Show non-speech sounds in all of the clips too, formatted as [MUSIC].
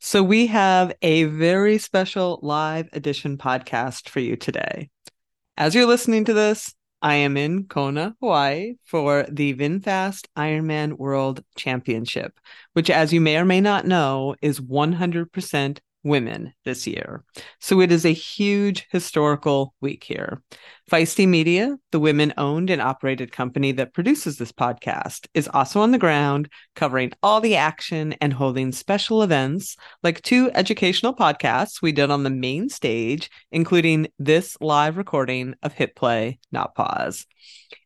So, we have a very special live edition podcast for you today. As you're listening to this, I am in Kona, Hawaii for the VinFast Ironman World Championship, which, as you may or may not know, is 100% women this year. So it is a huge historical week here. Feisty Media, the women owned and operated company that produces this podcast, is also on the ground covering all the action and holding special events like two educational podcasts we did on the main stage, including this live recording of Hit Play, Not Pause.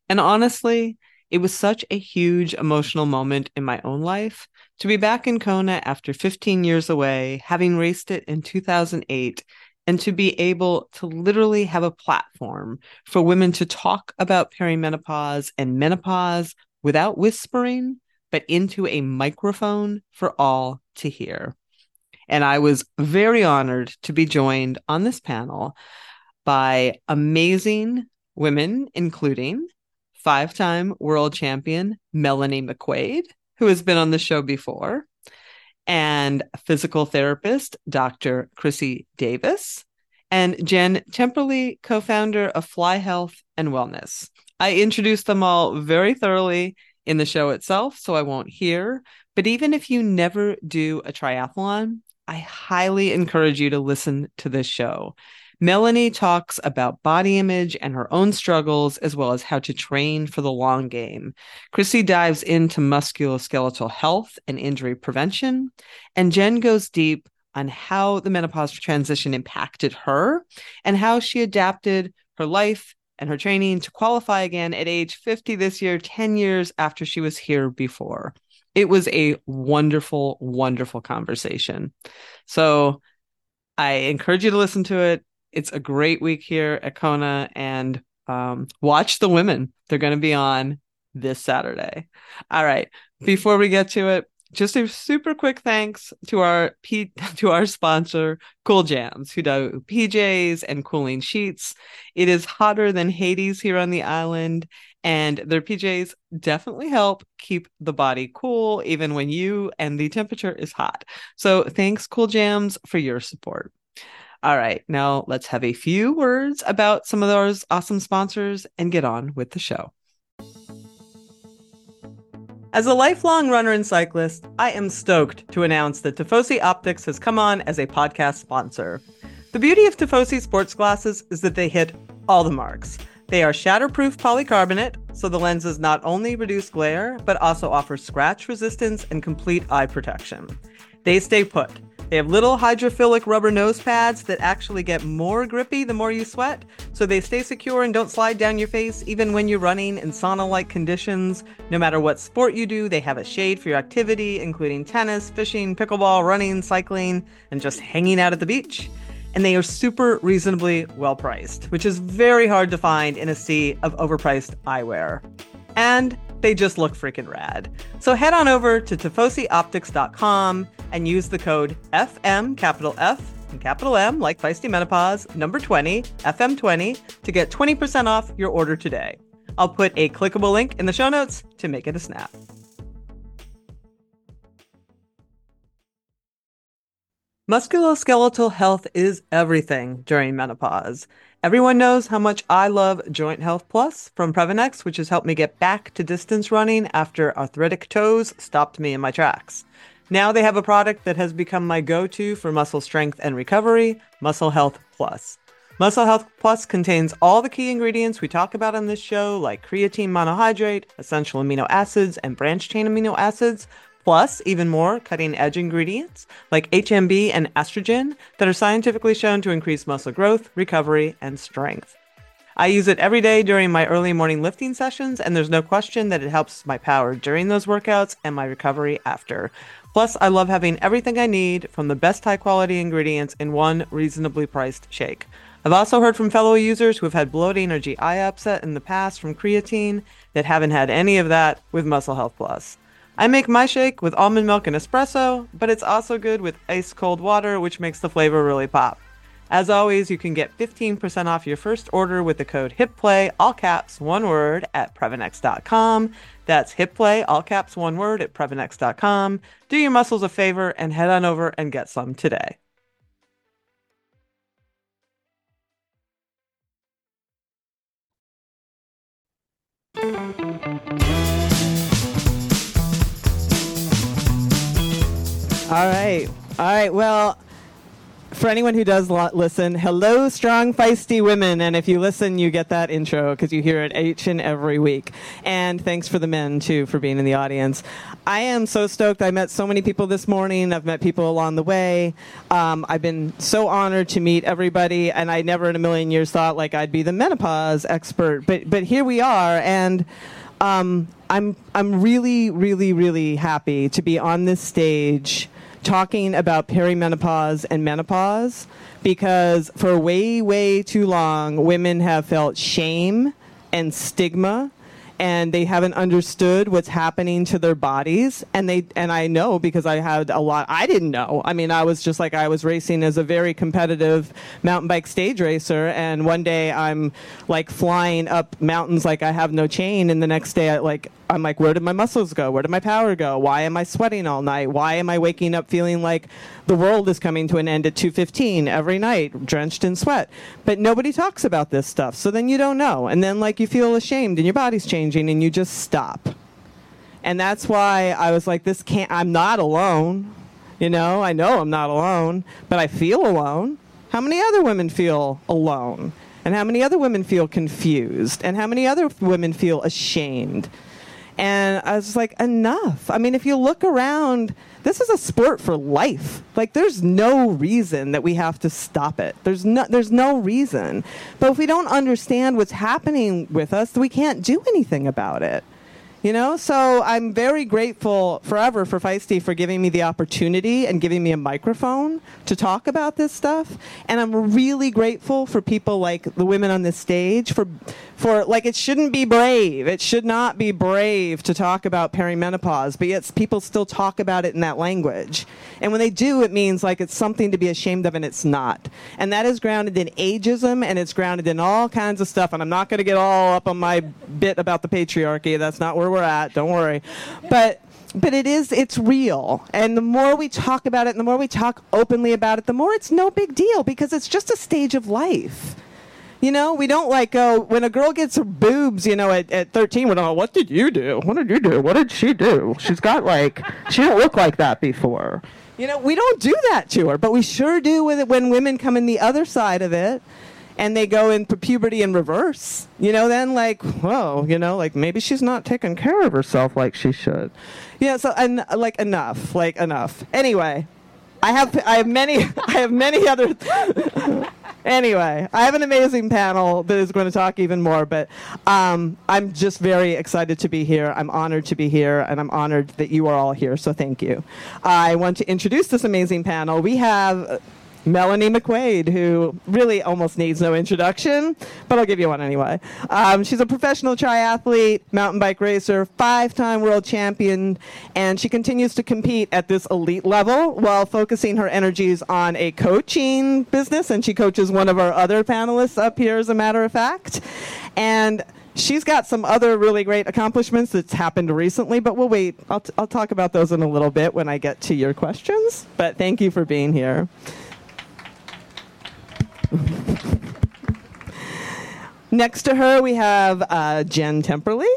And honestly, it was such a huge emotional moment in my own life to be back in Kona after 15 years away, having raced it in 2008, and to be able to literally have a platform for women to talk about perimenopause and menopause without whispering, but into a microphone for all to hear. And I was very honored to be joined on this panel by amazing women, including five time world champion Melanie McQuaid, who has been on the show before, and physical therapist Dr. Chrissy Davis, and Jen Temperley, co founder of Fly Health and Wellness. I introduced them all very thoroughly in the show itself, so I won't hear. But even if you never do a triathlon, I highly encourage you to listen to this show. Melanie talks about body image and her own struggles, as well as how to train for the long game. Chrissy dives into musculoskeletal health and injury prevention. And Jen goes deep on how the menopause transition impacted her and how she adapted her life and her training to qualify again at age 50 this year, 10 years after she was here before. It was a wonderful, wonderful conversation. So I encourage you to listen to it it's a great week here at Kona and um, watch the women. They're going to be on this Saturday. All right. Before we get to it, just a super quick thanks to our P- [LAUGHS] to our sponsor, Cool Jams, who do PJs and cooling sheets. It is hotter than Hades here on the island, and their PJs definitely help keep the body cool even when you and the temperature is hot. So thanks, Cool Jams, for your support. All right, now let's have a few words about some of those awesome sponsors and get on with the show. As a lifelong runner and cyclist, I am stoked to announce that Tifosi Optics has come on as a podcast sponsor. The beauty of Tifosi sports glasses is that they hit all the marks. They are shatterproof polycarbonate, so the lenses not only reduce glare, but also offer scratch resistance and complete eye protection. They stay put they have little hydrophilic rubber nose pads that actually get more grippy the more you sweat, so they stay secure and don't slide down your face even when you're running in sauna like conditions. No matter what sport you do, they have a shade for your activity, including tennis, fishing, pickleball, running, cycling, and just hanging out at the beach. And they are super reasonably well priced, which is very hard to find in a sea of overpriced eyewear. And they just look freaking rad. So head on over to tifosioptics.com and use the code FM, capital F, and capital M, like Feisty Menopause, number 20, FM20, to get 20% off your order today. I'll put a clickable link in the show notes to make it a snap. Musculoskeletal health is everything during menopause. Everyone knows how much I love Joint Health Plus from Previnex, which has helped me get back to distance running after arthritic toes stopped me in my tracks. Now they have a product that has become my go to for muscle strength and recovery Muscle Health Plus. Muscle Health Plus contains all the key ingredients we talk about on this show, like creatine monohydrate, essential amino acids, and branched chain amino acids, plus even more cutting edge ingredients like HMB and estrogen that are scientifically shown to increase muscle growth, recovery, and strength. I use it every day during my early morning lifting sessions, and there's no question that it helps my power during those workouts and my recovery after. Plus, I love having everything I need from the best high quality ingredients in one reasonably priced shake. I've also heard from fellow users who have had bloating or GI upset in the past from creatine that haven't had any of that with Muscle Health Plus. I make my shake with almond milk and espresso, but it's also good with ice cold water, which makes the flavor really pop. As always, you can get 15% off your first order with the code HITPLAY, all caps, one word, at Previnex.com. That's HITPLAY, all caps, one word, at Previnex.com. Do your muscles a favor and head on over and get some today. All right. All right. Well, for anyone who does listen, hello, strong, feisty women. And if you listen, you get that intro because you hear it each and every week. And thanks for the men, too, for being in the audience. I am so stoked. I met so many people this morning. I've met people along the way. Um, I've been so honored to meet everybody. And I never in a million years thought like I'd be the menopause expert. But, but here we are. And um, I'm, I'm really, really, really happy to be on this stage talking about perimenopause and menopause because for way, way too long, women have felt shame and stigma and they haven't understood what's happening to their bodies and they and I know because I had a lot I didn't know. I mean, I was just like I was racing as a very competitive mountain bike stage racer and one day I'm like flying up mountains like I have no chain and the next day I like I'm like, where did my muscles go? Where did my power go? Why am I sweating all night? Why am I waking up feeling like the world is coming to an end at 2:15 every night, drenched in sweat? But nobody talks about this stuff. So then you don't know. And then like you feel ashamed and your body's changing and you just stop. And that's why I was like this can't I'm not alone. You know, I know I'm not alone, but I feel alone. How many other women feel alone? And how many other women feel confused? And how many other women feel ashamed? And I was like, enough. I mean, if you look around, this is a sport for life. Like, there's no reason that we have to stop it. There's no, there's no reason. But if we don't understand what's happening with us, we can't do anything about it. You know, so I'm very grateful forever for Feisty for giving me the opportunity and giving me a microphone to talk about this stuff. And I'm really grateful for people like the women on this stage for for like it shouldn't be brave. It should not be brave to talk about perimenopause, but yet people still talk about it in that language. And when they do, it means like it's something to be ashamed of and it's not. And that is grounded in ageism and it's grounded in all kinds of stuff. And I'm not going to get all up on my bit about the patriarchy. That's not where we're at. Don't worry. But but it is it's real and the more we talk about it and the more we talk openly about it the more it's no big deal because it's just a stage of life you know, we don't like go when a girl gets her boobs, you know, at, at 13, we're not, what did you do? What did you do? What did she do? She's got like, she didn't look like that before. You know, we don't do that to her, but we sure do with it when women come in the other side of it and they go into puberty in reverse. You know, then like, whoa, you know, like maybe she's not taking care of herself like she should. Yeah, so and like enough, like enough. Anyway, I have I have many [LAUGHS] I have many other [LAUGHS] anyway, I have an amazing panel that is going to talk even more, but um, I'm just very excited to be here. I'm honored to be here, and I'm honored that you are all here, so thank you. I want to introduce this amazing panel. We have Melanie McQuaid, who really almost needs no introduction, but I'll give you one anyway. Um, she's a professional triathlete, mountain bike racer, five time world champion, and she continues to compete at this elite level while focusing her energies on a coaching business. And she coaches one of our other panelists up here, as a matter of fact. And she's got some other really great accomplishments that's happened recently, but we'll wait. I'll, t- I'll talk about those in a little bit when I get to your questions. But thank you for being here. [LAUGHS] Next to her, we have uh, Jen Temperley.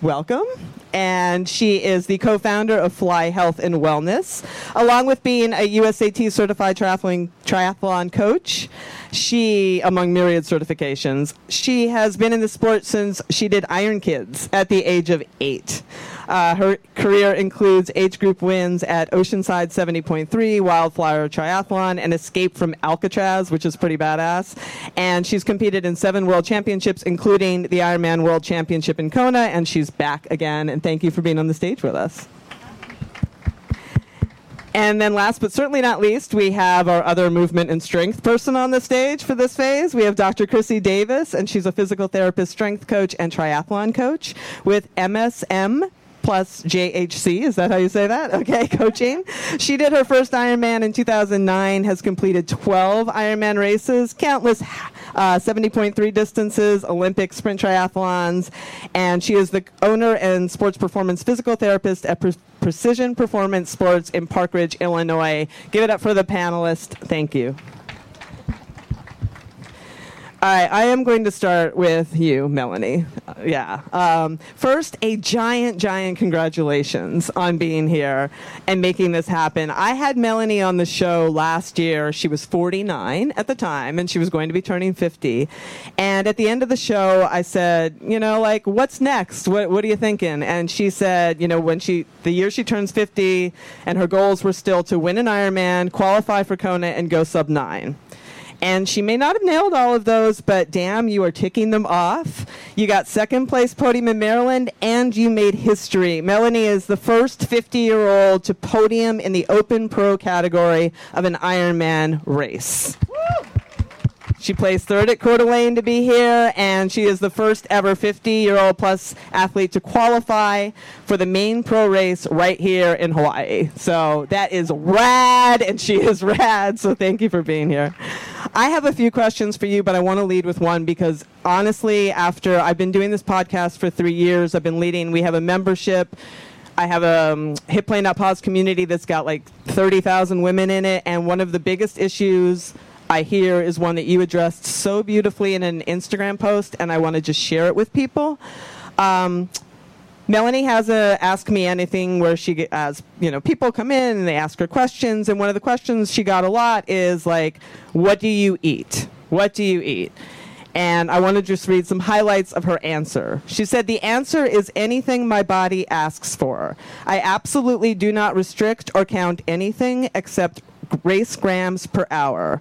Welcome. And she is the co founder of Fly Health and Wellness. Along with being a USAT certified triathlon, triathlon coach, she, among myriad certifications, she has been in the sport since she did Iron Kids at the age of eight. Uh, her career includes age group wins at Oceanside 70.3, Wildflower Triathlon, and Escape from Alcatraz, which is pretty badass. And she's competed in seven world championships, including the Ironman World Championship in Kona, and she's back again. And thank you for being on the stage with us. And then last but certainly not least, we have our other movement and strength person on the stage for this phase. We have Dr. Chrissy Davis, and she's a physical therapist, strength coach, and triathlon coach with MSM plus JHC. Is that how you say that? Okay, [LAUGHS] coaching. She did her first Ironman in 2009, has completed 12 Ironman races, countless uh, 70.3 distances, Olympic sprint triathlons, and she is the owner and sports performance physical therapist at Pre- Precision Performance Sports in Park Ridge, Illinois. Give it up for the panelists. Thank you. I am going to start with you, Melanie. Uh, yeah. Um, first, a giant, giant congratulations on being here and making this happen. I had Melanie on the show last year. She was 49 at the time, and she was going to be turning 50. And at the end of the show, I said, you know, like, what's next? What, what are you thinking? And she said, you know, when she, the year she turns 50, and her goals were still to win an Ironman, qualify for Kona, and go sub nine. And she may not have nailed all of those, but damn, you are ticking them off. You got second place podium in Maryland, and you made history. Melanie is the first 50 year old to podium in the Open Pro category of an Ironman race. She plays third at Coeur d'Alene to be here, and she is the first ever 50 year old plus athlete to qualify for the main pro race right here in Hawaii. So that is rad, and she is [LAUGHS] rad. So thank you for being here. I have a few questions for you, but I want to lead with one because honestly, after I've been doing this podcast for three years, I've been leading, we have a membership. I have a um, Pause community that's got like 30,000 women in it, and one of the biggest issues I hear is one that you addressed so beautifully in an Instagram post, and I want to just share it with people. Um, Melanie has a Ask Me Anything where she as you know people come in and they ask her questions, and one of the questions she got a lot is like, "What do you eat? What do you eat?" And I want to just read some highlights of her answer. She said, The answer is anything my body asks for. I absolutely do not restrict or count anything except race grams per hour.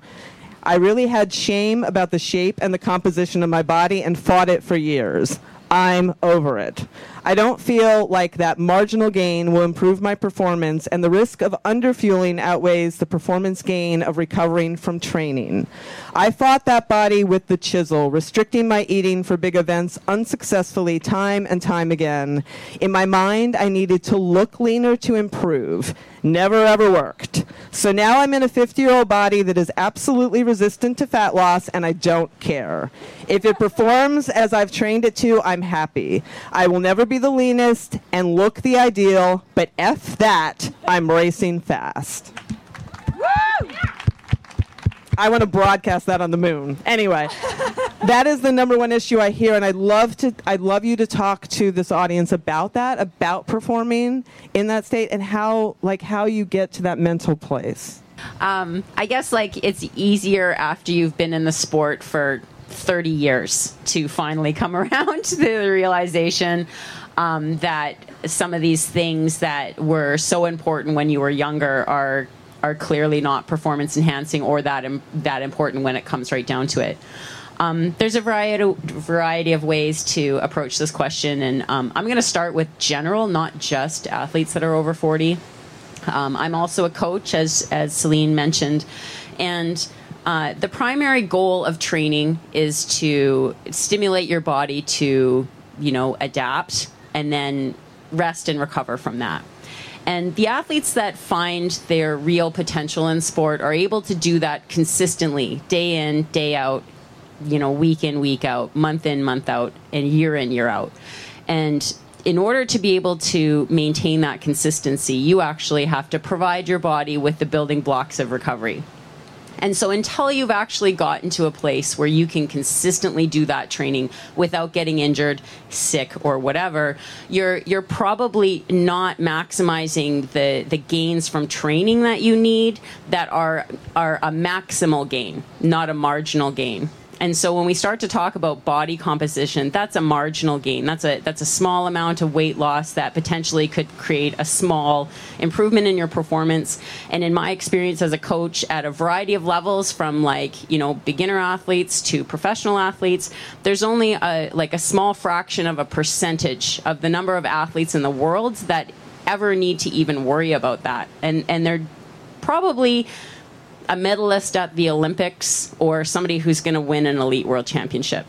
I really had shame about the shape and the composition of my body and fought it for years. I'm over it. I don't feel like that marginal gain will improve my performance, and the risk of underfueling outweighs the performance gain of recovering from training. I fought that body with the chisel, restricting my eating for big events unsuccessfully time and time again. In my mind, I needed to look leaner to improve. Never ever worked. So now I'm in a 50 year old body that is absolutely resistant to fat loss, and I don't care. If it performs as I've trained it to, I'm happy. I will never be the leanest and look the ideal, but F that, I'm racing fast. Woo! I want to broadcast that on the moon. Anyway, [LAUGHS] that is the number one issue I hear, and I'd love to. I'd love you to talk to this audience about that, about performing in that state, and how like how you get to that mental place. Um, I guess like it's easier after you've been in the sport for 30 years to finally come [LAUGHS] around to the realization um, that some of these things that were so important when you were younger are are clearly not performance enhancing or that Im- that important when it comes right down to it. Um, there's a variety variety of ways to approach this question, and um, I'm going to start with general, not just athletes that are over 40. Um, I'm also a coach, as as Selene mentioned, and uh, the primary goal of training is to stimulate your body to, you know, adapt and then rest and recover from that. And the athletes that find their real potential in sport are able to do that consistently, day in, day out, you know, week in, week out, month in, month out, and year in, year out. And in order to be able to maintain that consistency, you actually have to provide your body with the building blocks of recovery. And so until you've actually gotten to a place where you can consistently do that training without getting injured, sick or whatever, you're you're probably not maximizing the the gains from training that you need that are are a maximal gain, not a marginal gain. And so when we start to talk about body composition, that's a marginal gain. That's a that's a small amount of weight loss that potentially could create a small improvement in your performance. And in my experience as a coach at a variety of levels from like, you know, beginner athletes to professional athletes, there's only a like a small fraction of a percentage of the number of athletes in the world that ever need to even worry about that. And and they're probably a medalist at the Olympics or somebody who's going to win an elite world championship.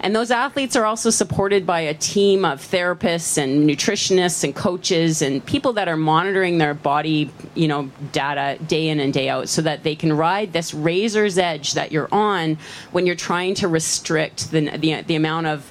And those athletes are also supported by a team of therapists and nutritionists and coaches and people that are monitoring their body, you know, data day in and day out so that they can ride this razor's edge that you're on when you're trying to restrict the, the, the amount of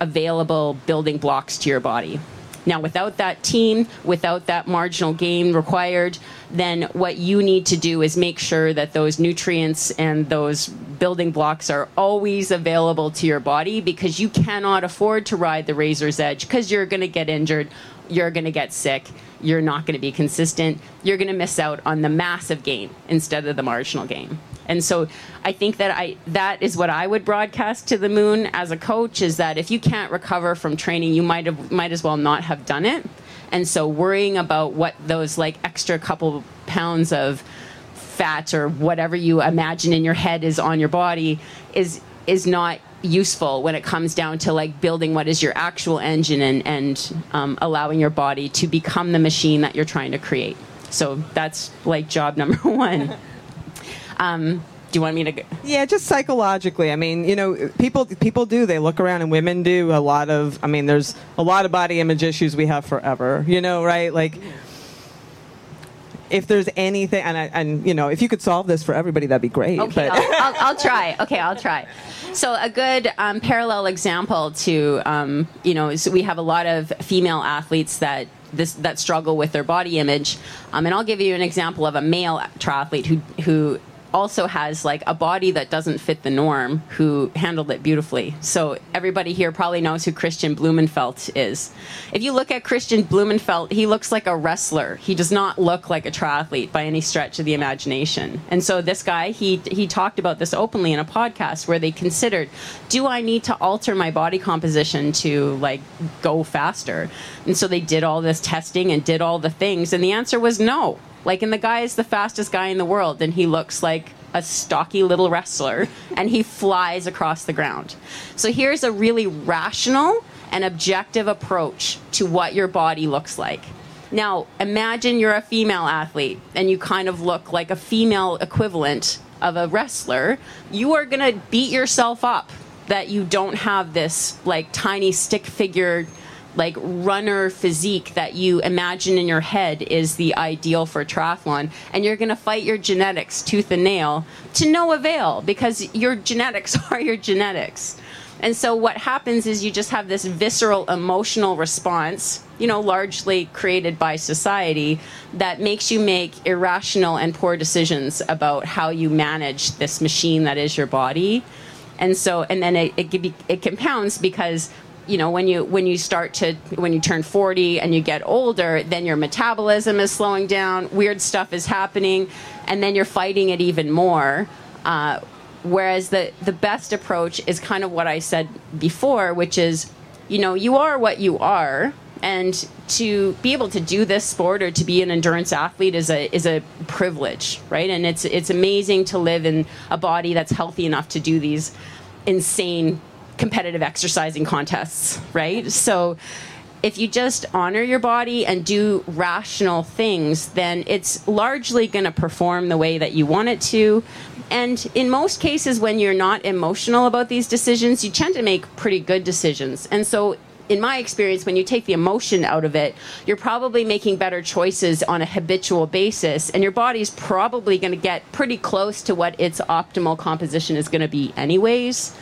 available building blocks to your body. Now, without that team, without that marginal gain required, then what you need to do is make sure that those nutrients and those building blocks are always available to your body because you cannot afford to ride the razor's edge because you're going to get injured, you're going to get sick, you're not going to be consistent, you're going to miss out on the massive gain instead of the marginal gain. And so I think that I that is what I would broadcast to the moon as a coach is that if you can't recover from training, you might have might as well not have done it. And so worrying about what those like extra couple pounds of fat or whatever you imagine in your head is on your body is is not useful when it comes down to like building what is your actual engine and and um, allowing your body to become the machine that you're trying to create. So that's like job [LAUGHS] number one. Um, do you want me to go? Yeah, just psychologically. I mean, you know, people people do. They look around, and women do a lot of. I mean, there's a lot of body image issues we have forever. You know, right? Like, if there's anything, and I, and you know, if you could solve this for everybody, that'd be great. Okay, but I'll, I'll, I'll [LAUGHS] try. Okay, I'll try. So a good um, parallel example to um, you know is we have a lot of female athletes that this that struggle with their body image, um, and I'll give you an example of a male triathlete who who also has like a body that doesn't fit the norm who handled it beautifully. So everybody here probably knows who Kristian Blummenfelt is. If you look at Kristian Blummenfelt, he looks like a wrestler. He does not look like a triathlete by any stretch of the imagination. And so this guy, he he talked about this openly in a podcast where they considered, do I need to alter my body composition to like go faster? And so they did all this testing and did all the things and the answer was no like, and the guy is the fastest guy in the world, and he looks like a stocky little wrestler, [LAUGHS] and he flies across the ground. So here's a really rational and objective approach to what your body looks like. Now, imagine you're a female athlete and you kind of look like a female equivalent of a wrestler. You are going to beat yourself up that you don't have this like tiny stick figure like runner physique that you imagine in your head is the ideal for triathlon. And you're going to fight your genetics tooth and nail to no avail because your genetics [LAUGHS] are your genetics. And so what happens is you just have this visceral emotional response you know largely created by society that makes you make irrational and poor decisions about how you manage this machine that is your body. And so and then it, it, it compounds because you know when you when you start to when you turn 40 and you get older then your metabolism is slowing down weird stuff is happening and then you're fighting it even more. Uh, whereas the the best approach is kind of what i said before which is you know you are what you are and to be able to do this sport or to be an endurance athlete is a is a privilege right? And it's it's amazing to live in a body that's healthy enough to do these insane competitive exercising contests, right? So if you just honor your body and do rational things, then it's largely going to perform the way that you want it to. And in most cases, when you're not emotional about these decisions, you tend to make pretty good decisions. And so, in my experience, when you take the emotion out of it, you're probably making better choices on a habitual basis, and your body's probably going to get pretty close to what its optimal composition is going to be, anyways.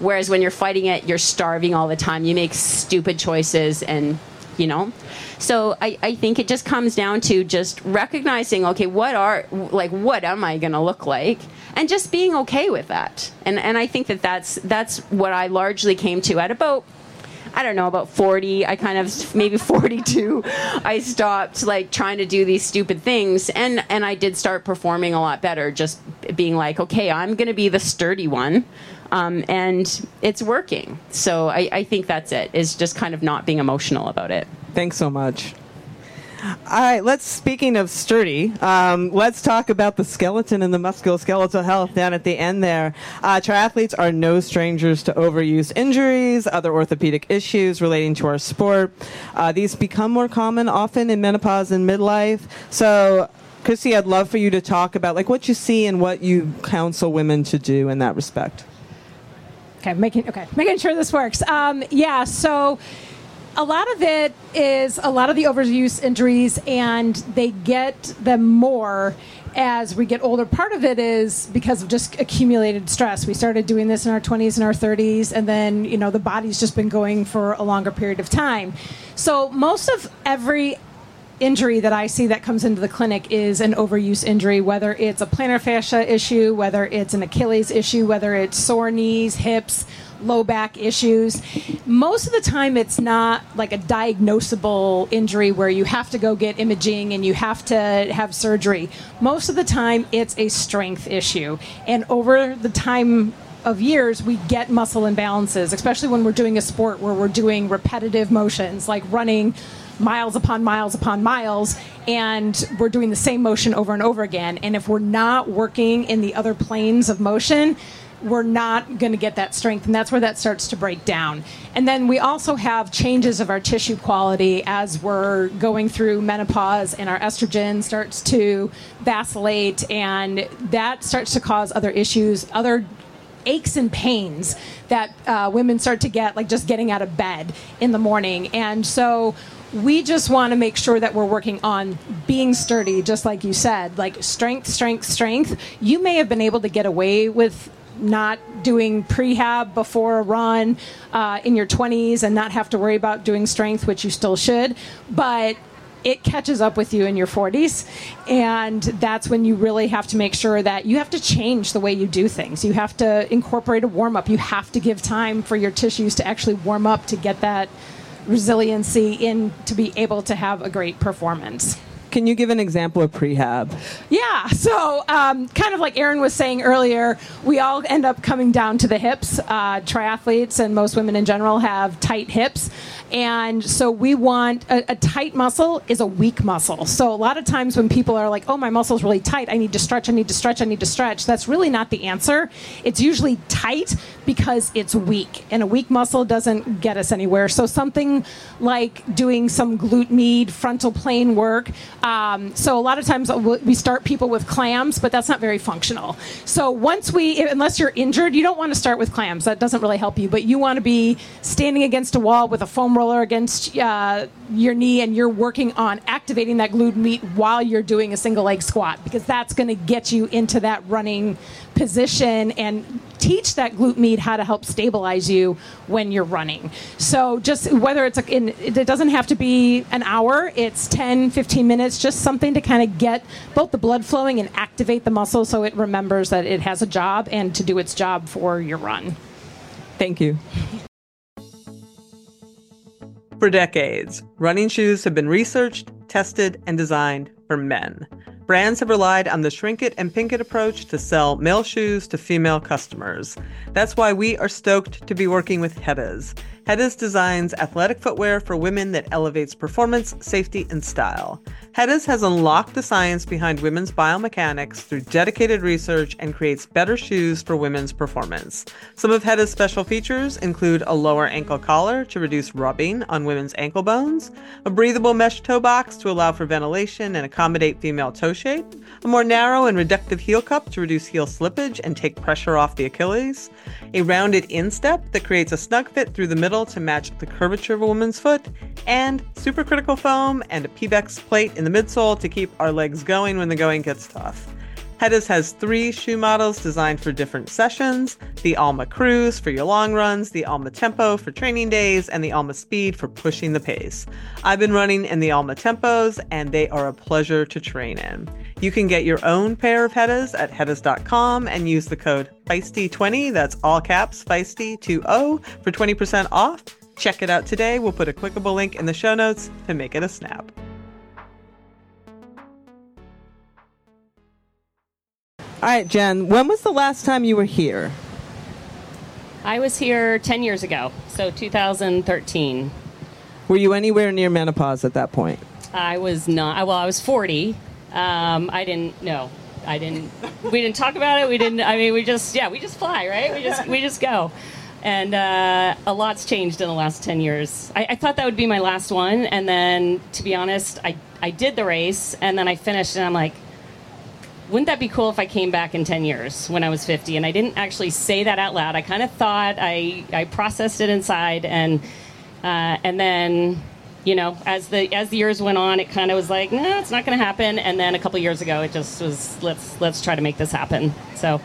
Whereas when you're fighting it, you're starving all the time. You make stupid choices and you know so I, I think it just comes down to just recognizing okay what are like what am i going to look like and just being okay with that and and i think that that's that's what i largely came to at about I don't know, about 40. I kind of, maybe [LAUGHS] 42, I stopped like trying to do these stupid things. And, and I did start performing a lot better, just being like, okay, I'm going to be the sturdy one. Um, and it's working. So I, I think that's it, is just kind of not being emotional about it. Thanks so much. All right, let's, speaking of sturdy, um, let's talk about the skeleton and the musculoskeletal health down at the end there. Uh, triathletes are no strangers to overuse injuries, other orthopedic issues relating to our sport. Uh, these become more common often in menopause and midlife. So, Christy, I'd love for you to talk about like what you see and what you counsel women to do in that respect. Okay, making okay, making sure this works. Um, yeah, so a lot of it is a lot of the overuse injuries, and they get them more as we get older. Part of it is because of just accumulated stress. We started doing this in our 20s and our 30s, and then you know the body's just been going for a longer period of time. So most of every injury that I see that comes into the clinic is an overuse injury, whether it's a plantar fascia issue, whether it's an Achilles issue, whether it's sore knees, hips, low back issues. Most of the time, it's not like a diagnosable injury where you have to go get imaging and you have to have surgery. Most of the time, it's a strength issue. And over the time of years, we get muscle imbalances, especially when we're doing a sport where we're doing repetitive motions like running miles upon miles upon miles and we're doing the same motion over and over again. And if we're not working in the other planes of motion we're not going to get that strength and that's where that starts to break down. And then we also have changes of our tissue quality as we're going through menopause and our estrogen starts to vacillate and that starts to cause other issues other aches and pains that uh, women start to get like just getting out of bed in the morning. And so we just want to make sure that we're working on being sturdy, just like you said, like strength, strength, strength. You may have been able to get away with not doing prehab before a run uh, in your 20s and not have to worry about doing strength, which you still should. But it catches up with you in your 40s and that's when you really have to make sure that you have to change the way you do things you have to incorporate a warm up you have to give time for your tissues to actually warm up to get that resiliency in to be able to have a great performance. Can you give an example of prehab? Yeah, so um, kind of like Aaron was saying earlier, we all end up coming down to the hips. Uh, triathletes and most women in general have tight hips. And so we want a, a, tight muscle is a weak muscle. So a lot of times when people are like, oh, my muscle's really tight, I need to stretch, I need to stretch, I need to stretch, that's really not the answer. It's usually tight because it's weak. And a weak muscle doesn't get us anywhere. So something like doing some glute med, frontal plane work. Um, so a lot of times we start people with clams, but that's not very functional. So once we, unless you're injured, you don't want to start with clams. That doesn't really help you. But you want to be standing against a wall with a foam roller against uh, your knee and you're working on activating that glute med while you're doing a single leg squat because that's going to get you into that running position and teach that glute med how to help stabilize you when you're running. So just whether it's a, in, it doesn't have to be an hour, it's 10, 15 minutes, just something to kind of get both the blood flowing and activate the muscle so it remembers that it has a job and to do its job for your run. Thank you. For decades, running shoes have been researched, tested, and designed for men. Brands have relied on the shrink it and pink it approach to sell male shoes to female customers. That's why we are stoked to be working with Hedas. Hedas designs athletic footwear for women that elevates performance, safety, and style. Hedas has unlocked the science behind women's biomechanics through dedicated research and creates better shoes for women's performance. Some of Hedas' special features include a lower ankle collar to reduce rubbing on women's ankle bones, a breathable mesh toe box to allow for ventilation and accommodate female toe shape, a more narrow and reductive heel cup to reduce heel slippage and take pressure off the Achilles, a rounded instep that creates a snug fit through the middle to match the curvature of a woman's foot, and supercritical foam and a Pebax plate in the midsole to keep our legs going when the going gets tough. Hedas has three shoe models designed for different sessions the Alma Cruise for your long runs, the Alma Tempo for training days, and the Alma Speed for pushing the pace. I've been running in the Alma Tempos, and they are a pleasure to train in. You can get your own pair of Hedas at Hedas.com and use the code Feisty20, that's all caps, Feisty20, for 20% off. Check it out today. We'll put a clickable link in the show notes to make it a snap. All right, Jen, when was the last time you were here? I was here 10 years ago, so 2013. Were you anywhere near menopause at that point? I was not. Well, I was 40. Um, I didn't. No, I didn't. We didn't talk about it. We didn't. I mean, we just. Yeah, we just fly, right? We just. We just go. And uh, a lot's changed in the last 10 years. I, I thought that would be my last one, and then, to be honest, I I did the race, and then I finished, and I'm like, wouldn't that be cool if I came back in 10 years when I was 50? And I didn't actually say that out loud. I kind of thought, I, I processed it inside, and, uh, and then, you know, as the, as the years went on, it kind of was like, no, it's not going to happen. And then a couple years ago, it just was, let's, let's try to make this happen. So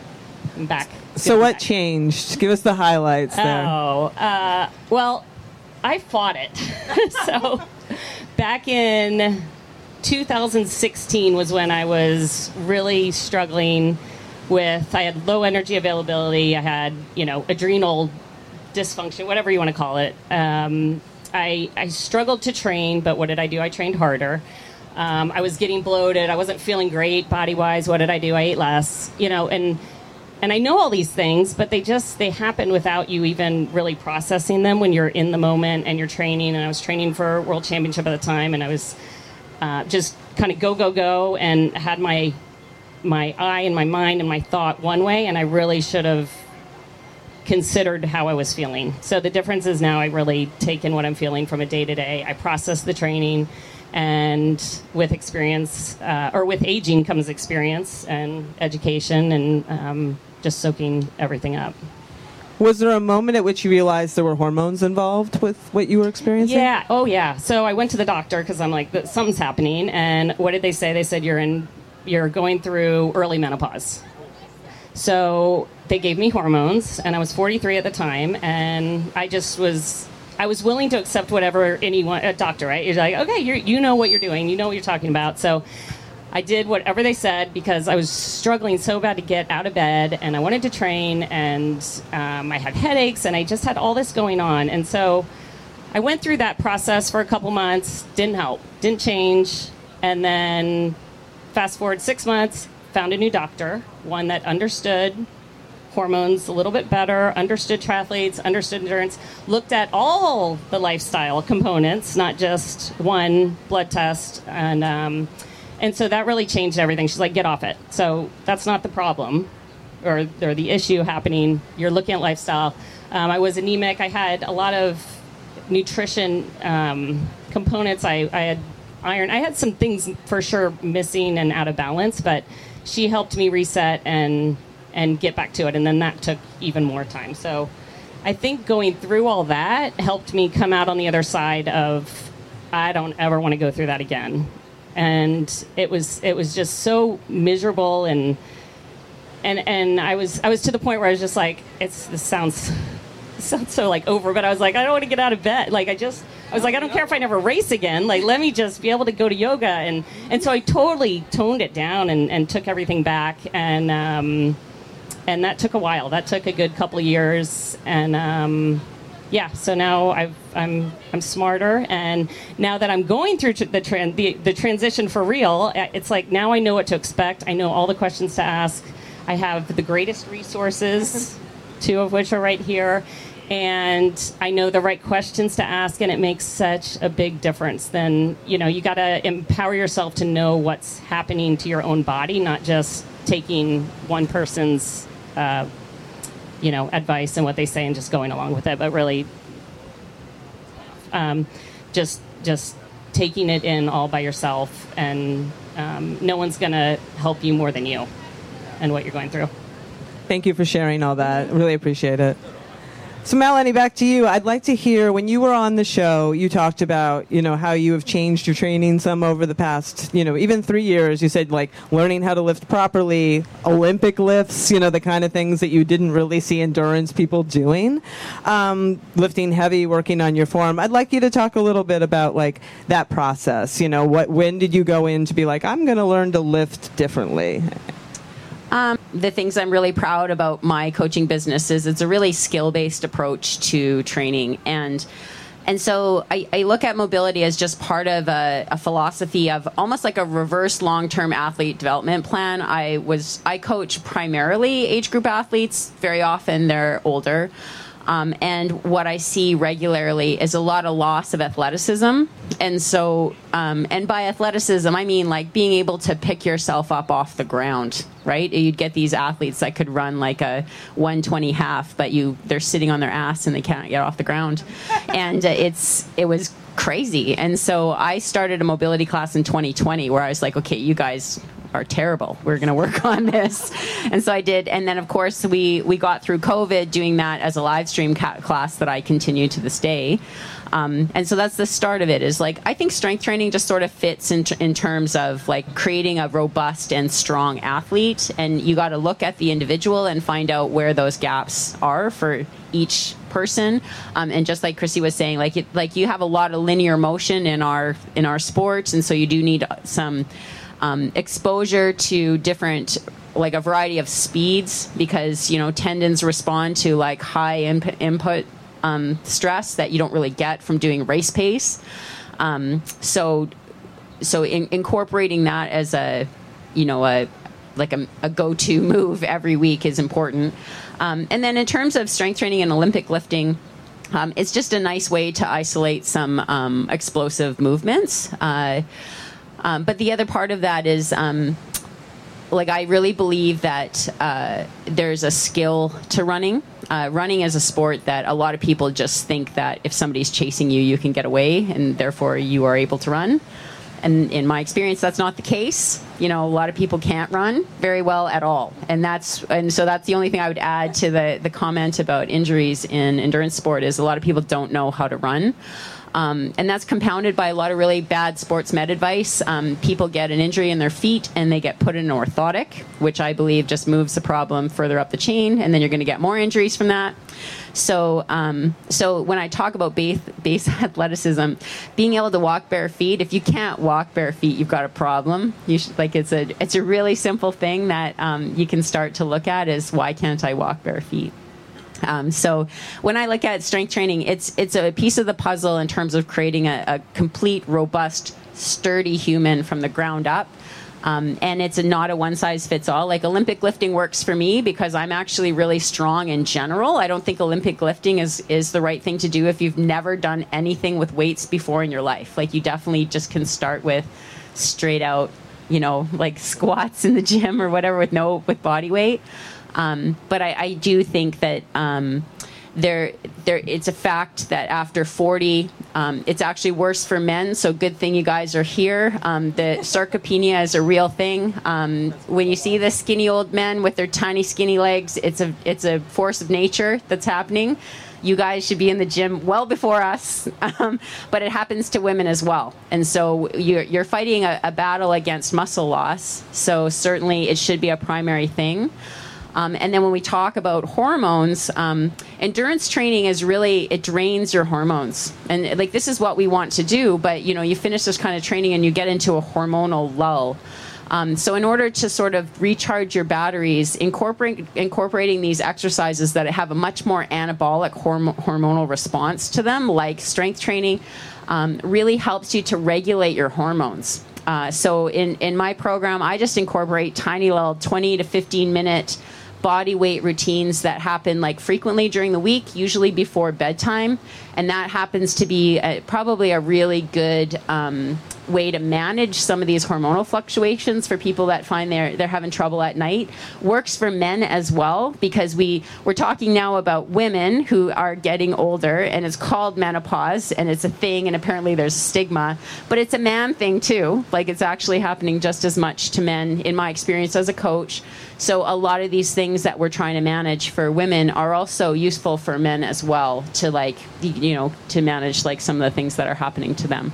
I'm back. So what back. changed? Give us the highlights there. Oh, uh, well, I fought it. [LAUGHS] so back in 2016 was when I was really struggling with. I had low energy availability. I had, you know, adrenal dysfunction, whatever you want to call it. Um, I, I struggled to train, but what did I do? I trained harder. Um, I was getting bloated. I wasn't feeling great body wise. What did I do? I ate less, you know, and and I know all these things, but they just they happen without you even really processing them when you're in the moment and you're training. And I was training for World Championship at the time, and I was uh, just kind of go go go, and had my my eye and my mind and my thought one way, and I really should have considered how I was feeling. So the difference is now I really take in what I'm feeling from a day to day. I process the training, and with experience uh, or with aging comes experience and education and um, just soaking everything up. Was there a moment at which you realized there were hormones involved with what you were experiencing? Yeah. Oh, yeah. So I went to the doctor because I'm like, something's happening. And what did they say? They said you're in, you're going through early menopause. So they gave me hormones, and I was 43 at the time, and I just was. I was willing to accept whatever anyone, a doctor, right? You're like, okay, you you know what you're doing, you know what you're talking about. So I did whatever they said because I was struggling so bad to get out of bed and I wanted to train and um, I had headaches and I just had all this going on. And so I went through that process for a couple months, didn't help, didn't change. And then fast forward six months, found a new doctor, one that understood hormones a little bit better, understood triathletes, understood endurance, looked at all the lifestyle components, not just one blood test. And, um, and so that really changed everything. She's like, get off it. So that's not the problem or, or the issue happening. You're looking at lifestyle. Um, I was anemic. I had a lot of nutrition um, components. I, I had iron. I had some things for sure missing and out of balance, but she helped me reset and and get back to it. And then that took even more time. So I think going through all that helped me come out on the other side of I don't ever want to go through that again. And it was it was just so miserable and and and I was I was to the point where I was just like it's this sounds [LAUGHS] sounds so like over but I was like I don't want to get out of bed. Like I just I was like I don't care if I never race again. Like let me just be able to go to yoga. And and so I totally toned it down and, and took everything back. And um, and that took a while that took a good couple of years and um, yeah, so now i am I'm, I'm smarter, and now that I'm going through the, tran- the the transition for real, it's like now I know what to expect. I know all the questions to ask. I have the greatest resources, [LAUGHS] two of which are right here, and I know the right questions to ask, and it makes such a big difference. Then you know you got to empower yourself to know what's happening to your own body, not just taking one person's. Uh, you know advice and what they say and just going along with it, but really um, just just taking it in all by yourself, and um, no one's going to help you more than you and what you're going through. Thank you for sharing all that. Really appreciate it. So Melanie, back to you. I'd like to hear when you were on the show, you talked about, you know, how you have changed your training some over the past, you know, even 3 years. You said like learning how to lift properly, Olympic lifts, you know, the kind of things that you didn't really see endurance people doing. Um, lifting heavy, working on your form. I'd like you to talk a little bit about like that process, you know, what when did you go in to be like I'm going to learn to lift differently? Um, the things I'm really proud about my coaching business is it's a really skill based approach to training. And and so I, I, look at mobility as just part of a, a philosophy of almost like a reverse long-term athlete development plan. I was I coach primarily age group athletes. Very often they're older. Um, and what I see regularly is a lot of loss of athleticism. And so, um, and by athleticism, I mean like being able to pick yourself up off the ground, right? You'd get these athletes that could run like a 120 half, but you they're sitting on their ass and they can't get off the ground. [LAUGHS] And uh, it's it was crazy. And so I started a mobility class in 2020 where I was like, okay, you guys are terrible. We're going to work [LAUGHS] on this. And so I did. And then, of course, we, we got through COVID doing that as a live stream ca- class that I continue to this day. Um, and so that's the start of it is like i think strength training just sort of fits in, in terms of like creating a robust and strong athlete and you got to look at the individual and find out where those gaps are for each person um, and just like chrissy was saying like it, like you have a lot of linear motion in our in our sports and so you do need some um, exposure to different like a variety of speeds because you know tendons respond to like high input, input um, stress that you don't really get from doing race pace. Um, so, so in, incorporating that as a, you know, a like a, a go-to move every week is important. Um, and then in terms of strength training and Olympic lifting. Um, it's just a nice way to isolate some um, explosive movements. Uh, um, but the other part of that is like I really believe that uh, there's a skill to running. Uh, running is a sport that a lot of people just think that if somebody's chasing you, you can get away, and therefore you are able to run. And in my experience, that's not the case. You know, a lot of people can't run very well at all, and that's and so that's the only thing I would add to the the comment about injuries in endurance sport is a lot of people don't know how to run. Um, and that's compounded by a lot of really bad sports med advice. Um, people get an injury in their feet and they get put in an orthotic, which I believe just moves the problem further up the chain, and then you're going to get more injuries from that. So, um, so when I talk about base, base [LAUGHS] athleticism, being able to walk bare feet, if you can't walk bare feet, you've got a problem. You should, like it's a it's a really simple thing that um, you can start to look at is why can't I walk bare feet? Um, so when I look at strength training, it's it's a piece of the puzzle in terms of creating a, a complete, robust, sturdy human from the ground up. Um, and it's not a one size fits all. Like Olympic lifting works for me because I'm actually really strong in general. I don't think Olympic lifting is is the right thing to do if you've never done anything with weights before in your life. Like you definitely just can start with straight out, you know, like squats in the gym or whatever with no with body weight. Um, but I, I, do think that um, there, there, it's a fact that after 40, um, it's actually worse for men. So good thing you guys are here. Um, the sarcopenia is a real thing. Um, when you see the skinny old men with their tiny skinny legs, it's a it's a force of nature that's happening. You guys should be in the gym well before us, [LAUGHS] um, but it happens to women as well. And so you're, you're fighting a, a battle against muscle loss. So certainly it should be a primary thing. Um, and then when we talk about hormones, um, endurance training is really it drains your hormones, and like this is what we want to do. But you know, you finish this kind of training and you get into a hormonal lull. Um, so, in order to sort of recharge your batteries, incorporate, incorporating these exercises that have a much more anabolic horm- hormonal response to them, like strength training, um, really helps you to regulate your hormones. Uh, so, in, in my program, I just incorporate tiny little 20 to 15 minute body weight routines that happen like frequently during the week, usually before bedtime, and that happens to be a, probably a really good um, way to manage some of these hormonal fluctuations for people that find they're they're having trouble at night. Works for men as well because we we're talking now about women who are getting older and it's called menopause and it's a thing and apparently there's stigma. But it's a man thing too. Like it's actually happening just as much to men in my experience as a coach. So a lot of these things that we're trying to manage for women are also useful for men as well to like you know to manage like some of the things that are happening to them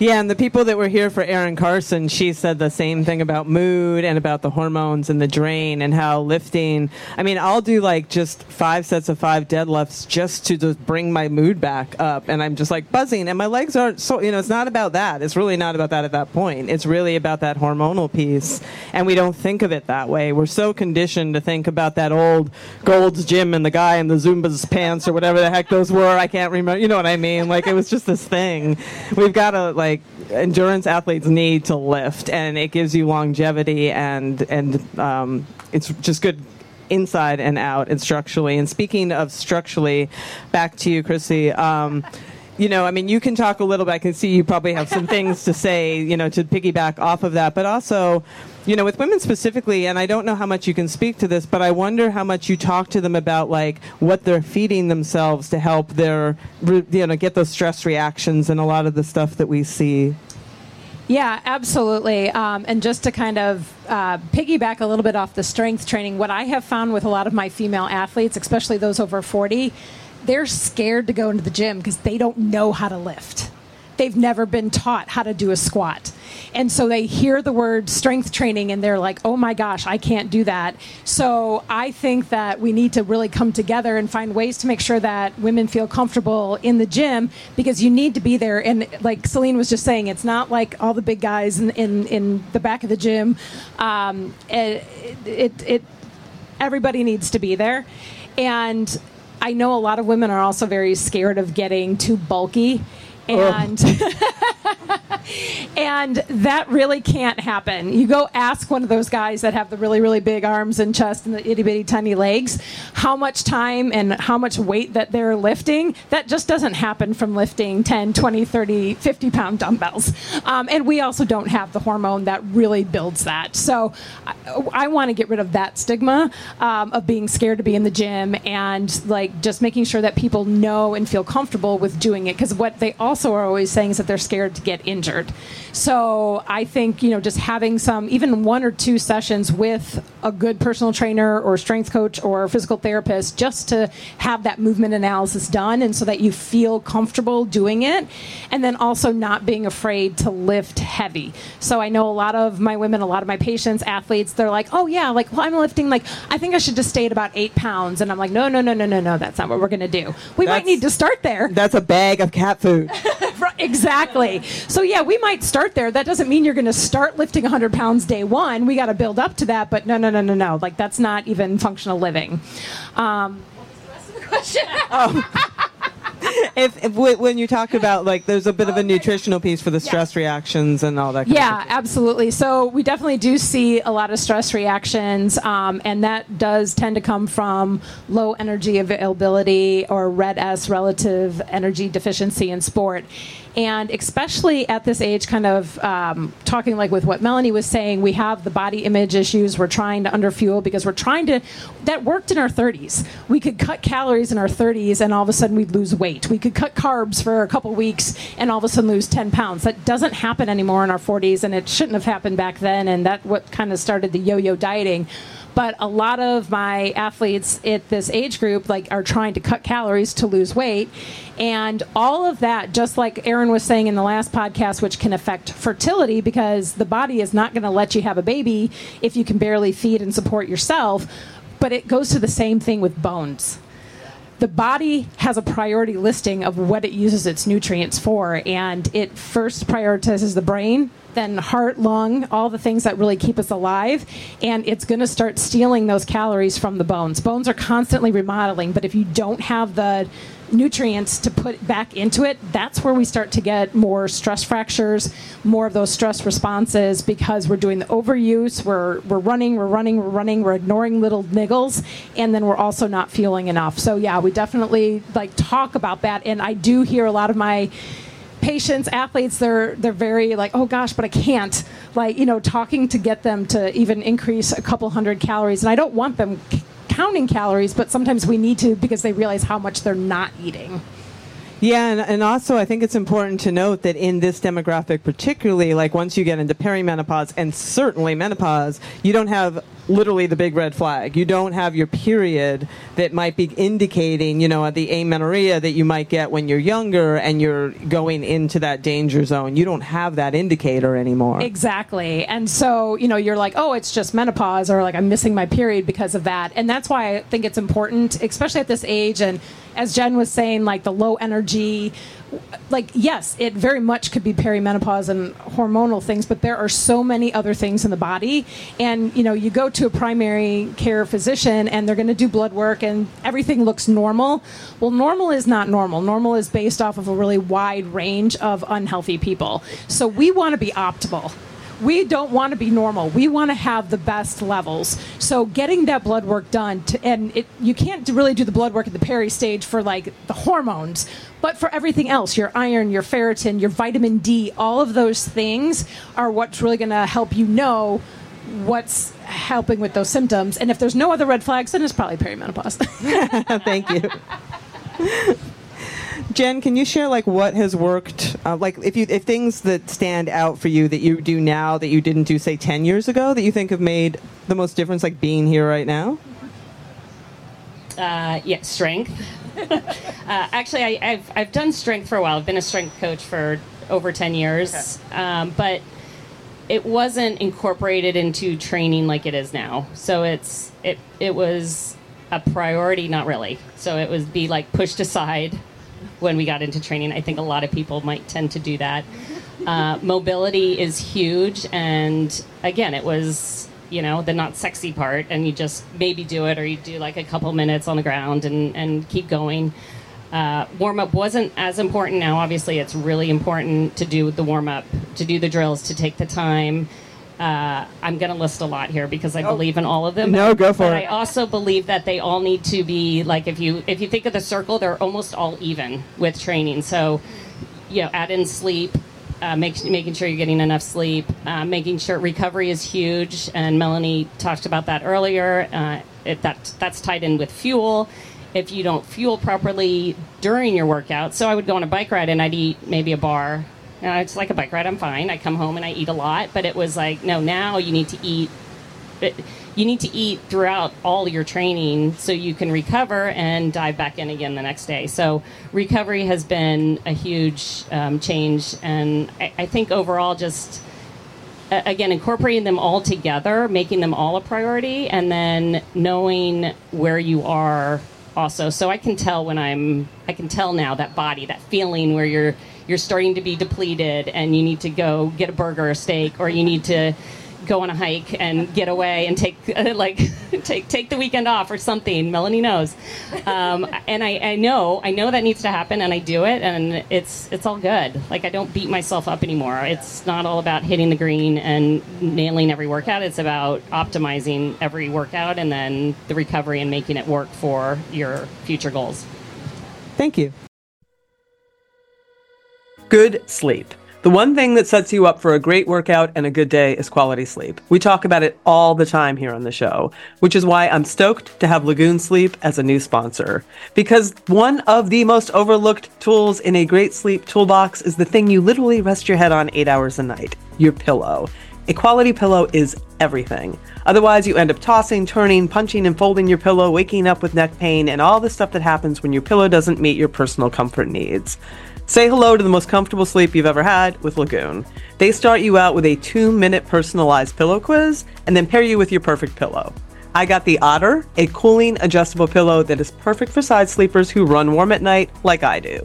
yeah, and the people that were here for Erin Carson, she said the same thing about mood and about the hormones and the drain and how lifting. I mean, I'll do like just five sets of five deadlifts just to just bring my mood back up, and I'm just like buzzing, and my legs aren't so. You know, it's not about that. It's really not about that at that point. It's really about that hormonal piece, and we don't think of it that way. We're so conditioned to think about that old Gold's Gym and the guy in the Zubaz pants or whatever the heck those were. I can't remember. You know what I mean? Like it was just this thing. We've got to like like endurance athletes need to lift, and it gives you longevity, and and um, it's just good inside and out and structurally. And speaking of structurally, back to you, Chrissy. Um, you know, I mean, you can talk a little bit. I can see you probably have some things to say, you know, to piggyback off of that. But also, you know, with women specifically, and I don't know how much you can speak to this, but I wonder how much you talk to them about like what they're feeding themselves to help their, you know, get those stress reactions and a lot of the stuff that we see. Yeah, absolutely. Um, and just to kind of uh, piggyback a little bit off the strength training, what I have found with a lot of my female athletes, especially those over 40, they're scared to go into the gym because they don't know how to lift. They've never been taught how to do a squat. And so they hear the word strength training and they're like, oh my gosh, I can't do that. So I think that we need to really come together and find ways to make sure that women feel comfortable in the gym because you need to be there. And like Selene was just saying, it's not like all the big guys in, in, in the back of the gym. Um, it, it, it, everybody needs to be there. And I know a lot of women are also very scared of getting too bulky and [LAUGHS] and that really can't happen. You go ask one of those guys that have the really really big arms and chest and the itty bitty tiny legs how much time and how much weight that they're lifting. That just doesn't happen from lifting 10, 20, 30, 50 pound dumbbells. Um, and we also don't have the hormone that really builds that. So I, I want to get rid of that stigma um, of being scared to be in the gym and like just making sure that people know and feel comfortable with doing it because what they also also are always saying is that they're scared to get injured. So I think, you know, just having some, even one or two sessions with a good personal trainer or strength coach or physical therapist just to have that movement analysis done and so that you feel comfortable doing it. And then also not being afraid to lift heavy. So I know a lot of my women, a lot of my patients, athletes, they're like, oh, yeah, like, well, I'm lifting, like, I think I should just stay at about eight pounds. And I'm like, no, no, no, no, no, no, that's not what we're going to do. We That's- might need to start there. That's a bag of cat food. [LAUGHS] [LAUGHS] Exactly. So yeah, we might start there. That doesn't mean you're going to start lifting 100 pounds day one. We got to build up to that. But no, no, no, no, no. Like that's not even functional living. Um what's the rest of the question? Um, [LAUGHS] if, if when you talk about like, there's a bit of a nutritional piece for the stress reactions and all that. Kind yeah, absolutely. So we definitely do see a lot of stress reactions, um, and that does tend to come from low energy availability or red S relative energy deficiency in sport. And especially at this age, kind of um, talking like with what Melanie was saying, we have the body image issues. We're trying to underfuel because we're trying to. That worked in our 30s. We could cut calories in our 30s, and all of a sudden we'd lose weight. We could cut carbs for a couple weeks, and all of a sudden lose 10 pounds. That doesn't happen anymore in our 40s, and it shouldn't have happened back then. And that what kind of started the yo-yo dieting but a lot of my athletes at this age group like are trying to cut calories to lose weight. And all of that just like Erin was saying in the last podcast which can affect fertility because the body is not going to let you have a baby if you can barely feed and support yourself. But it goes to the same thing with bones. The body has a priority listing of what it uses its nutrients for, and it first prioritizes the brain, then heart, lung, all the things that really keep us alive, and it's going to start stealing those calories from the bones. Bones are constantly remodeling, but if you don't have the nutrients to put back into it, that's where we start to get more stress fractures, more of those stress responses because we're doing the overuse, we're we're running, we're running, we're running, we're ignoring little niggles, and then we're also not fueling enough. So yeah, we definitely like talk about that, and I do hear a lot of my patients athletes they're they're very like oh gosh but i can't. Like you know talking to get them to even increase a couple hundred calories and i don't want them c- counting calories but sometimes we need to because they realize how much they're not eating. Yeah, and, and also I think it's important to note that in this demographic, particularly, like once you get into perimenopause and certainly menopause, you don't have literally the big red flag. You don't have your period that might be indicating, you know, the amenorrhea that you might get when you're younger and you're going into that danger zone. You don't have that indicator anymore. Exactly. And so, you know, you're like, oh, it's just menopause or like I'm missing my period because of that. And that's why I think it's important, especially at this age. And as Jen was saying, like the low energy, like, yes, it very much could be perimenopause and hormonal things, but there are so many other things in the body. And, you know, you go to a primary care physician and they're going to do blood work and everything looks normal. Well, normal is not normal. Normal is based off of a really wide range of unhealthy people. So we want to be optimal we don't want to be normal. We want to have the best levels. So getting that blood work done, to, and it, you can't really do the blood work at the peri stage for like the hormones, but for everything else, your iron, your ferritin, your vitamin D, all of those things are what's really going to help you know what's helping with those symptoms. And if there's no other red flags, then it's probably perimenopause. [LAUGHS] Thank you. [LAUGHS] Jen, can you share like what has worked? Uh, like if you if things that stand out for you that you do now that you didn't do say ten years ago that you think have made the most difference, like being here right now. Uh, yeah, strength. [LAUGHS] uh, actually, I, have I've done strength for a while. I've been a strength coach for over ten years, um, but it wasn't incorporated into training like it is now. So it's it it was a priority, not really. So it was be like pushed aside when we got into training. I think a lot of people might tend to do that. Uh, mobility is huge, and again, it was you know the not sexy part, and you just maybe do it, or you do like a couple minutes on the ground and and keep going. Uh, warm up wasn't as important. Now, obviously, it's really important to do the warm up, to do the drills, to take the time. Uh, I'm going to list a lot here because I oh. believe in all of them. No, go for but it. I also believe that they all need to be like if you if you think of the circle, they're almost all even with training. So, you know, add in sleep, uh, make, making sure you're getting enough sleep, uh, making sure recovery is huge, and Melanie talked about that earlier. Uh, it, that that's tied in with fuel. If you don't fuel properly during your workout, so I would go on a bike ride and I'd eat maybe a bar it's like a bike ride. I'm fine. I come home and I eat a lot, but it was like, no, now you need to eat. You need to eat throughout all your training so you can recover and dive back in again the next day. So recovery has been a huge um, change, and I, I think overall just again incorporating them all together making them all a priority and then knowing where you are also so i can tell when i'm i can tell now that body that feeling where you're you're starting to be depleted and you need to go get a burger or steak or you need to go on a hike and get away and take [LAUGHS] like [LAUGHS] take take the weekend off or something. Melanie knows, um, [LAUGHS] and I, I know I know that needs to happen, and I do it, and it's it's all good. Like I don't beat myself up anymore. It's not all about hitting the green and nailing every workout. It's about optimizing every workout and then the recovery and making it work for your future goals. Thank you good sleep. The one thing that sets you up for a great workout and a good day is quality sleep. We talk about it all the time here on the show, which is why I'm stoked to have Lagoon Sleep as a new sponsor. Because one of the most overlooked tools in a great sleep toolbox is the thing you literally rest your head on eight hours a night your pillow. A quality pillow is everything. Otherwise, you end up tossing, turning, punching, and folding your pillow, waking up with neck pain, and all the stuff that happens when your pillow doesn't meet your personal comfort needs. Say hello to the most comfortable sleep you've ever had with Lagoon. They start you out with a two minute personalized pillow quiz and then pair you with your perfect pillow. I got the Otter, a cooling adjustable pillow that is perfect for side sleepers who run warm at night like I do.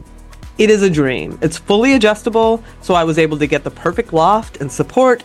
It is a dream. It's fully adjustable, so I was able to get the perfect loft and support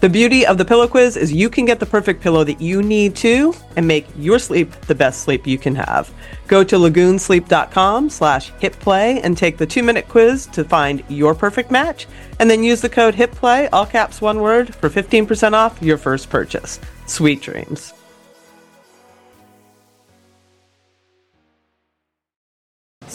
The beauty of the pillow quiz is you can get the perfect pillow that you need to and make your sleep the best sleep you can have. Go to lagoonsleep.com slash hitplay and take the two-minute quiz to find your perfect match, and then use the code HITPLAY, all caps one word, for 15% off your first purchase. Sweet dreams.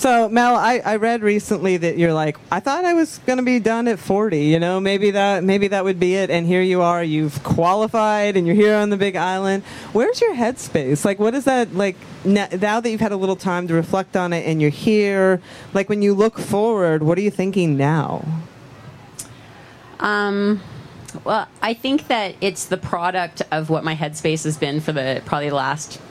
So Mel, I, I read recently that you're like, I thought I was going to be done at 40. You know, maybe that maybe that would be it. And here you are. You've qualified, and you're here on the Big Island. Where's your headspace? Like, what is that like now that you've had a little time to reflect on it, and you're here? Like, when you look forward, what are you thinking now? Um. Well, I think that it's the product of what my headspace has been for the probably the last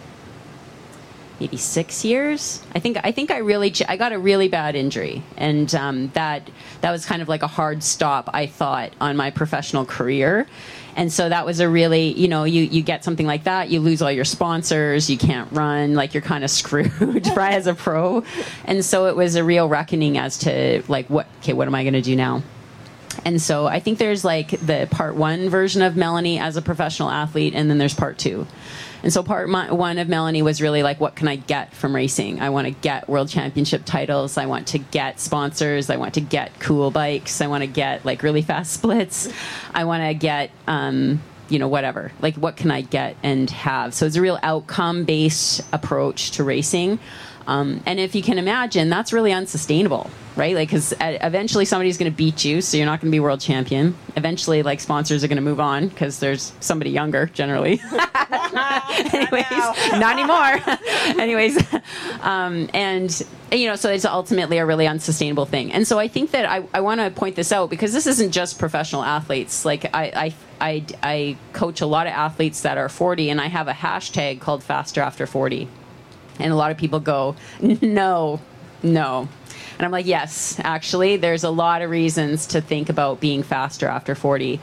maybe six years. I think I think I really I got a really bad injury, and um, that that was kind of like a hard stop. I thought on my professional career, and so that was a really you know you you get something like that, you lose all your sponsors, you can't run, like you're kind of [LAUGHS] screwed as a pro, and so it was a real reckoning as to like what okay what am I going to do now. And so I think there's like the part one version of Melanie as a professional athlete, and then there's part two. And so part one of Melanie was really like, what can I get from racing? I want to get world championship titles. I want to get sponsors. I want to get cool bikes. I want to get like really fast [LAUGHS] splits. I want to get, um, you know, whatever. Like, what can I get and have? So it's a real outcome based approach to racing. Um, and if you can imagine, that's really unsustainable, right? Like, because eventually somebody's going to beat you, so you're not going to be world champion. Eventually, like sponsors are going to move on because there's somebody younger generally. [LAUGHS] Anyways, [LAUGHS] not anymore. [LAUGHS] Anyways, um, and you know, so it's ultimately a really unsustainable thing. And so I think that I, I want to point this out because this isn't just professional athletes. Like I, I I, I coach a lot of athletes that are 40, and I have a hashtag called Faster After 40 and a lot of people go, [LAUGHS] no, no. And I'm like, yes, actually, there's a lot of reasons to think about being faster after 40.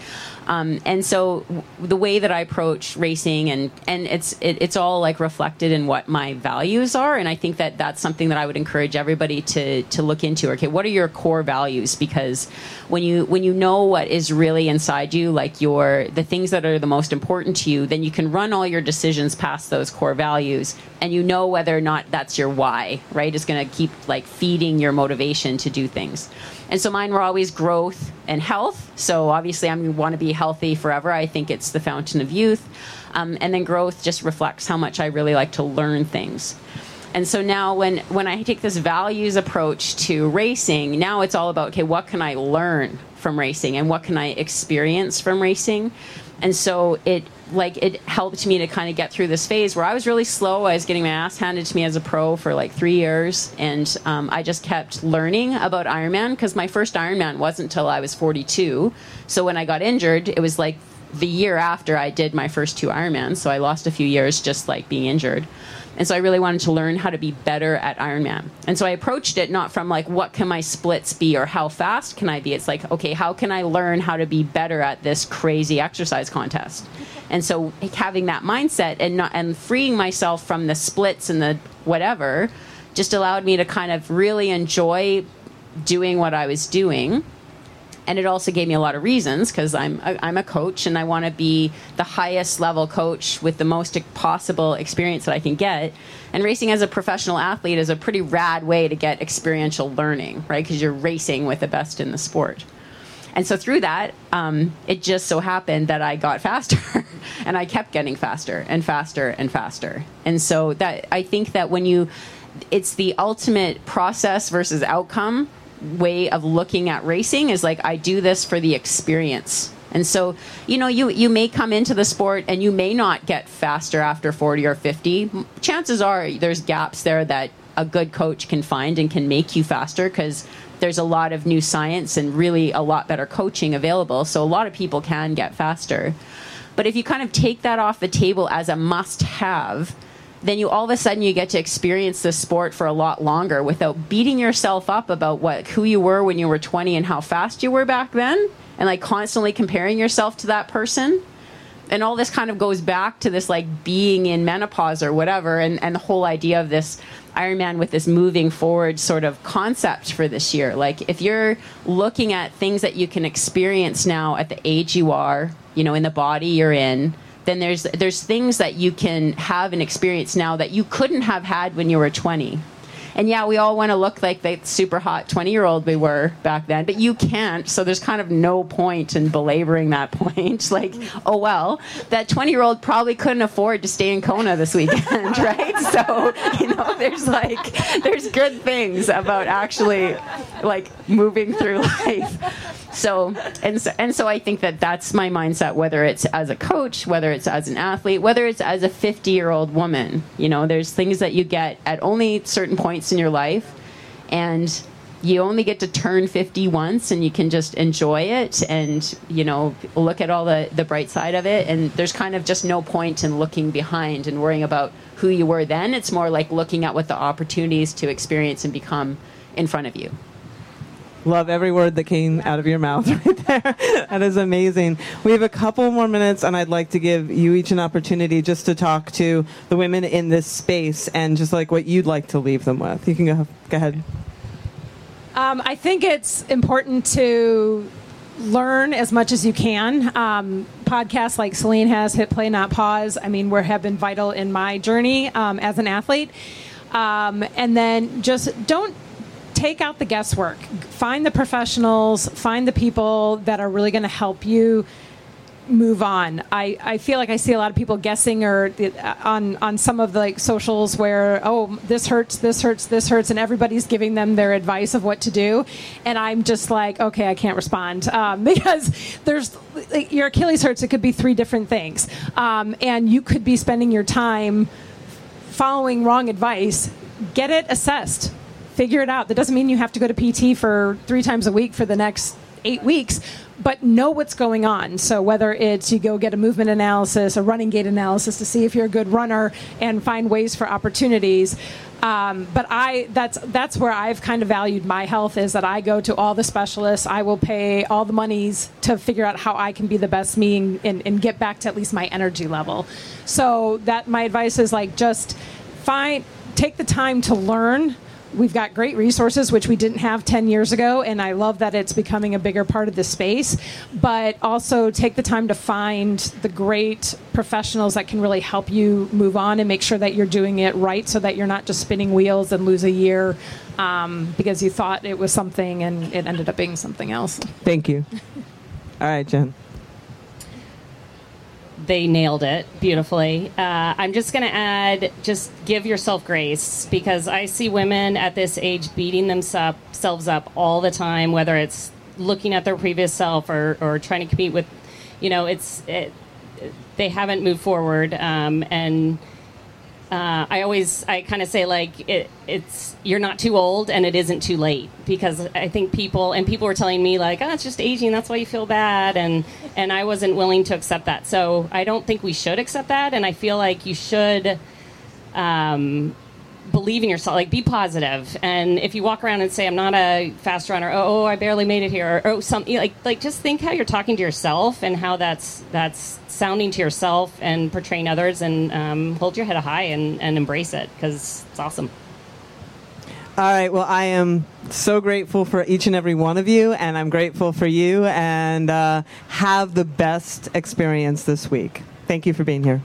Um, and so w- the way that I approach racing and and it's it, it's all like reflected in what my values are, and I think that that's something that I would encourage everybody to to look into. Okay, what are your core values? Because when you when you know what is really inside you, like your the things that are the most important to you, then you can run all your decisions past those core values, and you know whether or not that's your why. Right, it's going to keep like feeding your motivation to do things. And so mine were always growth and health. So obviously, I want to be healthy forever. I think it's the fountain of youth. Um, and then growth just reflects how much I really like to learn things. And so now, when when I take this values approach to racing, now it's all about okay, what can I learn from racing, and what can I experience from racing? And so it like it helped me to kind of get through this phase where I was really slow. I was getting my ass handed to me as a pro for like three years, and um, I just kept learning about Ironman because my first Ironman wasn't until I was 42. So when I got injured, it was like the year after I did my first two Ironmans. So I lost a few years just like being injured. And so I really wanted to learn how to be better at Ironman. And so I approached it not from like, what can my splits be or how fast can I be? It's like, okay, how can I learn how to be better at this crazy exercise contest? And so having that mindset and not, and freeing myself from the splits and the whatever just allowed me to kind of really enjoy doing what I was doing and it also gave me a lot of reasons because I'm a, I'm a coach and I want to be the highest level coach with the most possible experience that I can get. And racing as a professional athlete is a pretty rad way to get experiential learning, right? Because you're racing with the best in the sport. And so through that, um, it just so happened that I got faster, [LAUGHS] and I kept getting faster and faster and faster. And so that I think that when you, it's the ultimate process versus outcome way of looking at racing is like I do this for the experience. And so, you know, you you may come into the sport and you may not get faster after 40 or 50. Chances are there's gaps there that a good coach can find and can make you faster because there's a lot of new science and really a lot better coaching available. So a lot of people can get faster. But if you kind of take that off the table as a must have, then you all of a sudden you get to experience the sport for a lot longer without beating yourself up about what who you were when you were 20 and how fast you were back then and like constantly comparing yourself to that person. And all this kind of goes back to this like being in menopause or whatever and, and the whole idea of this ironman with this moving forward sort of concept for this year. Like if you're looking at things that you can experience now at the age you are you know in the body you're in then there's there's things that you can have and experience now that you couldn't have had when you were 20 and yeah, we all want to look like the super hot 20 year old we were back then, but you can't. So there's kind of no point in belaboring that [LAUGHS] point. like, oh, well, that 20 year old probably couldn't afford to stay in Kona this weekend, [LAUGHS] right? So, you know, there's like, there's good things about actually like moving through [LAUGHS] life so and so and so I think that that's my mindset whether it's as a coach whether it's as an athlete whether it's as a 50 year old woman. You know there's things that you get at only certain points in your life and you only get to turn 50 once and you can just enjoy it and you know look at all the the bright side of it. And there's kind of just no point in looking behind and worrying about who you were then. It's more like looking at what the opportunities to experience and become in front of you Love every word that came out of your mouth [LAUGHS] right there. that is amazing. We have a couple more minutes, and I'd like to give you each an opportunity just to talk to the women in this space and just like what you'd like to leave them with. You can go, go ahead. Um, I think it's important to learn as much as you can. Um, podcasts like Selene has, Hit Play Not Pause, I mean, were have been vital in my journey um, as an athlete. Um, and then just don't take out the guesswork. Find the professionals, find the people that are really going to help you move on. I, I feel like I see a lot of people guessing or uh, on on some of the like socials where oh this hurts this hurts this hurts and everybody's giving them their advice of what to do, and I'm just like okay I can't respond [LAUGHS] um, because there's like, your Achilles hurts it could be three different things, um, and you could be spending your time following wrong advice. Get it assessed. Figure it out. That doesn't mean you have to go to PT for three times a week for the next eight weeks, but know what's going on. So whether it's you go get a movement analysis, a running gait analysis to see if you're a good runner and find ways for opportunities. Um, but I that's that's where I've kind of valued my health is that I go to all the specialists. I will pay all the monies to figure out how I can be the best me and, and, and get back to at least my energy level. So that my advice is like just find take the time to learn we've got great resources which we didn't have 10 years ago and i love that it's becoming a bigger part of the space but also take the time to find the great professionals that can really help you move on and make sure that you're doing it right so that you're not just spinning wheels and lose a year um, because you thought it was something and it ended up being something else. Thank you. [LAUGHS] All right jen they nailed it beautifully. Uh, I'm just going to add just give yourself grace because I see women at this age beating themselves up all the time, whether it's looking at their previous self or, or trying to compete with, you know, it's, it, they haven't moved forward. Um, and uh, I always I kind of say like it, it's you're not too old and it isn't too late because I think people and people were telling me like oh it's just aging that's why you feel bad and and I wasn't willing to accept that. So I don't think we should accept that and I feel like you should um, believe in yourself, like be positive. And if you walk around and say, "I'm not a fast runner," oh, oh I barely made it here, or oh, something like like just think how you're talking to yourself and how that's that's sounding to yourself and portraying others, and um, hold your head high and, and embrace it because it's awesome. All right. Well, I am so grateful for each and every one of you, and I'm grateful for you, and uh, have the best experience this week. Thank you for being here.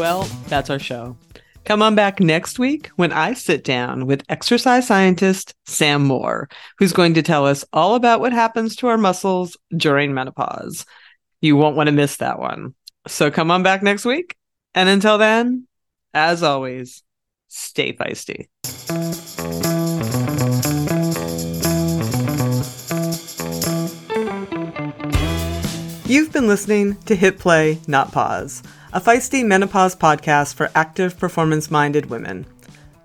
Well, that's our show. Come on back next week when I sit down with exercise scientist Sam Moore, who's going to tell us all about what happens to our muscles during menopause. You won't want to miss that one. So come on back next week. And until then, as always, stay feisty. You've been listening to Hit Play, Not Pause, a feisty menopause podcast for active, performance minded women.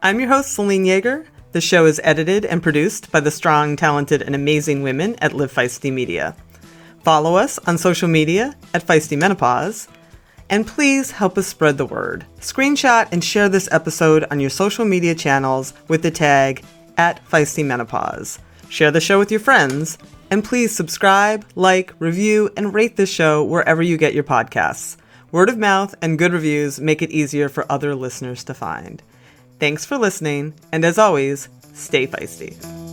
I'm your host, Selene Yeager. The show is edited and produced by the strong, talented, and amazing women at Live Feisty Media. Follow us on social media at Feisty Menopause. And please help us spread the word. Screenshot and share this episode on your social media channels with the tag at Feisty Menopause. Share the show with your friends and please subscribe, like, review, and rate this show wherever you get your podcasts. Word of mouth and good reviews make it easier for other listeners to find. Thanks for listening, and as always, stay feisty.